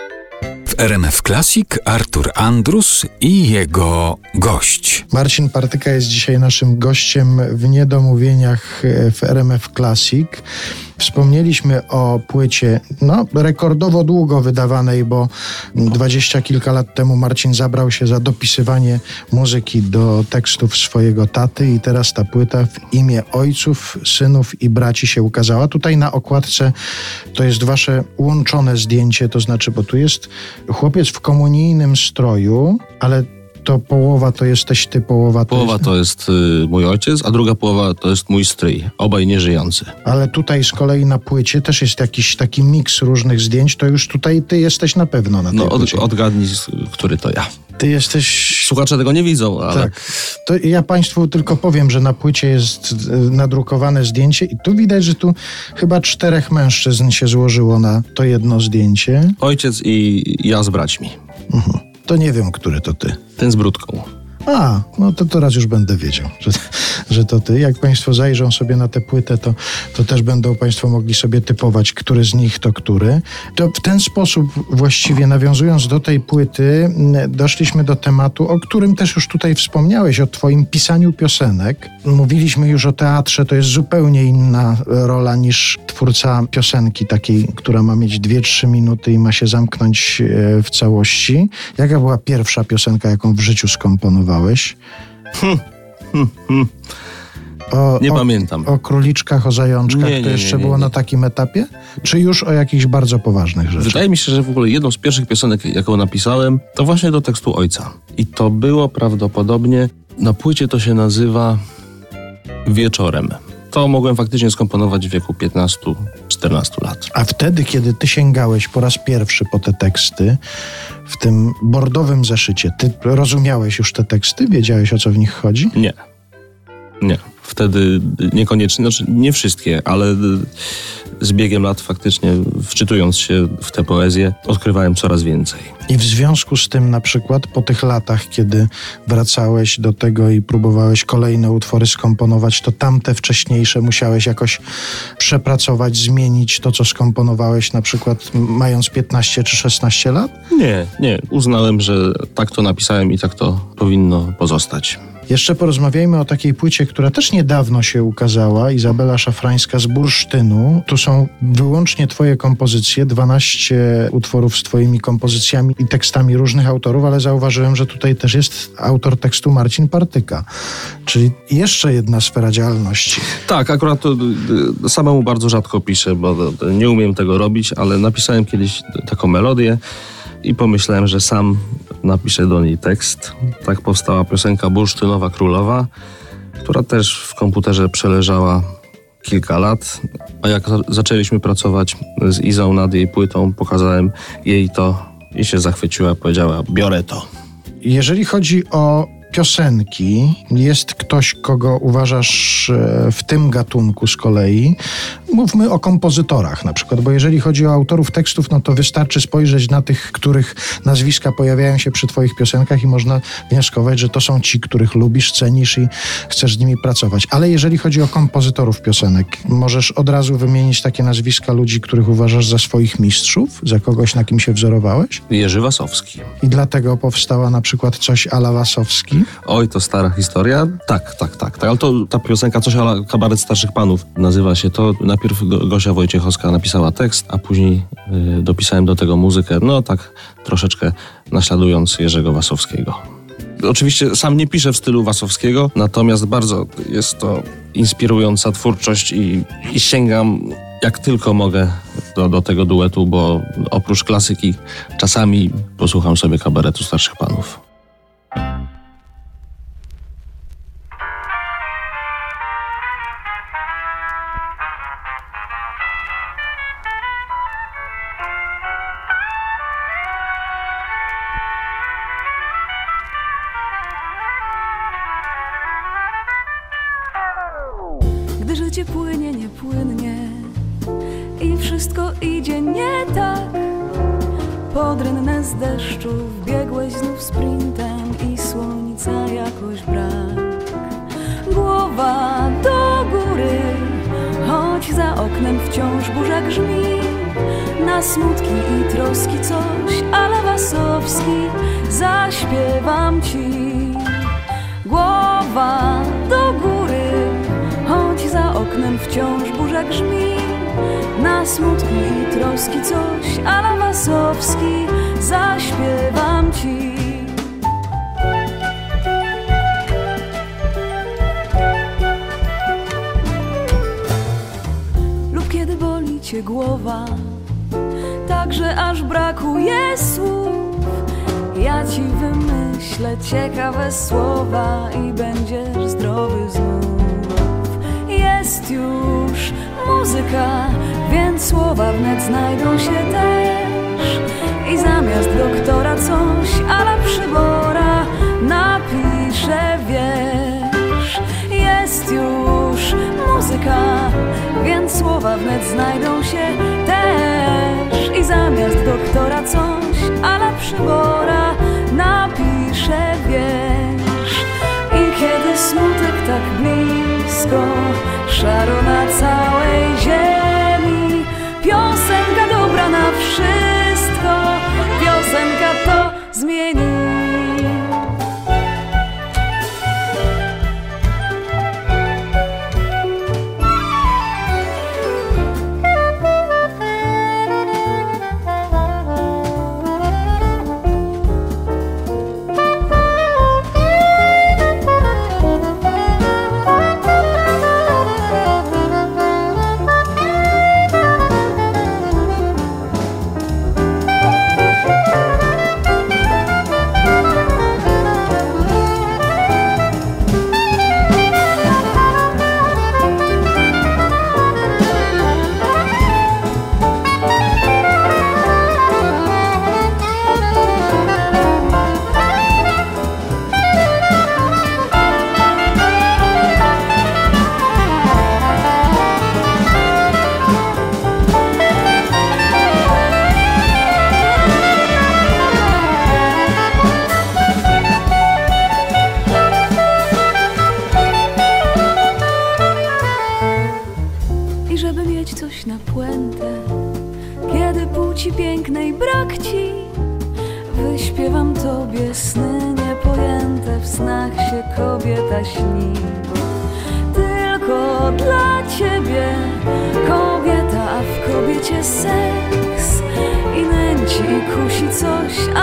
Thank you. RMF Classic Artur Andrus i jego gość. Marcin Partyka jest dzisiaj naszym gościem w Niedomówieniach w RMF Classic. Wspomnieliśmy o płycie, no, rekordowo długo wydawanej, bo dwadzieścia kilka lat temu Marcin zabrał się za dopisywanie muzyki do tekstów swojego taty i teraz ta płyta w imię ojców, synów i braci się ukazała. Tutaj na okładce to jest wasze łączone zdjęcie, to znaczy, bo tu jest chłopiec w komunijnym stroju, ale to połowa to jesteś ty, połowa to Połowa jest... to jest y, mój ojciec, a druga połowa to jest mój stryj, obaj nieżyjący. Ale tutaj z kolei na płycie też jest jakiś taki miks różnych zdjęć, to już tutaj ty jesteś na pewno na tej No od, płycie. odgadnij, który to ja. Ty jesteś... Słuchacze tego nie widzą, ale Tak. To ja Państwu tylko powiem, że na płycie jest e, nadrukowane zdjęcie i tu widać, że tu chyba czterech mężczyzn się złożyło na to jedno zdjęcie. ojciec i ja z braćmi. To nie wiem, który to ty. Ten z brudką. A, no to teraz już będę wiedział, że, że to ty. Jak Państwo zajrzą sobie na tę płytę, to, to też będą Państwo mogli sobie typować, który z nich to który. To w ten sposób właściwie nawiązując do tej płyty, doszliśmy do tematu, o którym też już tutaj wspomniałeś, o Twoim pisaniu piosenek. Mówiliśmy już o teatrze, to jest zupełnie inna rola niż twórca piosenki takiej, która ma mieć 2-3 minuty i ma się zamknąć e, w całości. Jaka była pierwsza piosenka, jaką w życiu skomponowałeś? O, Nie o, pamiętam. o króliczkach, o zajączkach, Nie, nie, to jeszcze nie, było na takim etapie? Czy już o jakichś bardzo poważnych rzeczach? Wydaje mi się, że w ogóle jedną z pierwszych piosenek, jaką napisałem, to właśnie do tekstu ojca. I to było prawdopodobnie, na płycie to się nazywa Wieczorem. To mogłem faktycznie skomponować w wieku 15-14 lat. A wtedy, kiedy ty sięgałeś po raz pierwszy po te teksty, w tym bordowym zeszycie, ty rozumiałeś już te teksty? Wiedziałeś, o co w nich chodzi? Nie. Nie. Wtedy niekoniecznie, znaczy nie wszystkie, ale z biegiem lat faktycznie, wczytując się w tę poezję, odkrywałem coraz więcej. I w związku z tym, na przykład po tych latach, kiedy wracałeś do tego i próbowałeś kolejne utwory skomponować, to tamte wcześniejsze musiałeś jakoś przepracować, zmienić to, co skomponowałeś, na przykład mając 15 czy 16 lat? Nie, nie. Uznałem, że tak to napisałem i tak to powinno pozostać. Jeszcze porozmawiajmy o takiej płycie, która też niedawno się ukazała, Izabela Szafrańska z Bursztynu. Tu są wyłącznie twoje kompozycje, 12 utworów z twoimi kompozycjami i tekstami różnych autorów, ale zauważyłem, że tutaj też jest autor tekstu Marcin Partyka, czyli jeszcze jedna sfera działalności. Tak, akurat to y, samemu bardzo rzadko piszę, bo nie umiem tego robić, ale napisałem kiedyś taką melodię i pomyślałem, że sam napiszę do niej tekst. Tak powstała piosenka Bursztynowa Królowa, która też w komputerze przeleżała kilka lat. A jak za- zaczęliśmy pracować z Izą nad jej płytą, pokazałem jej to i się zachwyciła, powiedziała, biorę to. Jeżeli chodzi o piosenki, jest ktoś, kogo uważasz e, w tym gatunku z kolei. Mówmy o kompozytorach na przykład, bo jeżeli chodzi o autorów tekstów, no to wystarczy spojrzeć na tych, których nazwiska pojawiają się przy twoich piosenkach i można wnioskować, że to są ci, których lubisz, cenisz i chcesz z nimi pracować. Ale jeżeli chodzi o kompozytorów piosenek, możesz od razu wymienić takie nazwiska ludzi, których uważasz za swoich mistrzów, za kogoś, na kim się wzorowałeś? Jerzy Wasowski. I dlatego powstała na przykład coś ala Wasowski. Oj, to stara historia? Tak, tak, tak. tak. Ale to ta piosenka, coś ale kabaret starszych panów nazywa się to. Najpierw Go- Gosia Wojciechowska napisała tekst, a później y, dopisałem do tego muzykę. No tak troszeczkę naśladując Jerzego Wasowskiego. Oczywiście sam nie piszę w stylu Wasowskiego, natomiast bardzo jest to inspirująca twórczość i, i sięgam jak tylko mogę do, do tego duetu, bo oprócz klasyki czasami posłucham sobie kabaretu starszych panów. Tak, podrynne z deszczu wbiegłeś znów sprintem i słońca jakoś brak. Głowa do góry, choć za oknem wciąż burza grzmi, na smutki i troski coś, ale Wasowski zaśpiewam ci. Głowa do góry, choć za oknem wciąż burza grzmi. Na smutki i troski coś, ale Wasowski zaśpiewam ci. lub kiedy boli cię głowa, także aż brakuje słów. Ja ci wymyślę ciekawe słowa i będziesz zdrowy znów. Już muzyka, więc słowa wnet znajdą się też. I zamiast doktora coś, shadow Płci pięknej brak ci Wyśpiewam tobie sny niepojęte W snach się kobieta śni. Tylko dla ciebie kobieta A w kobiecie seks. I nęci i kusi coś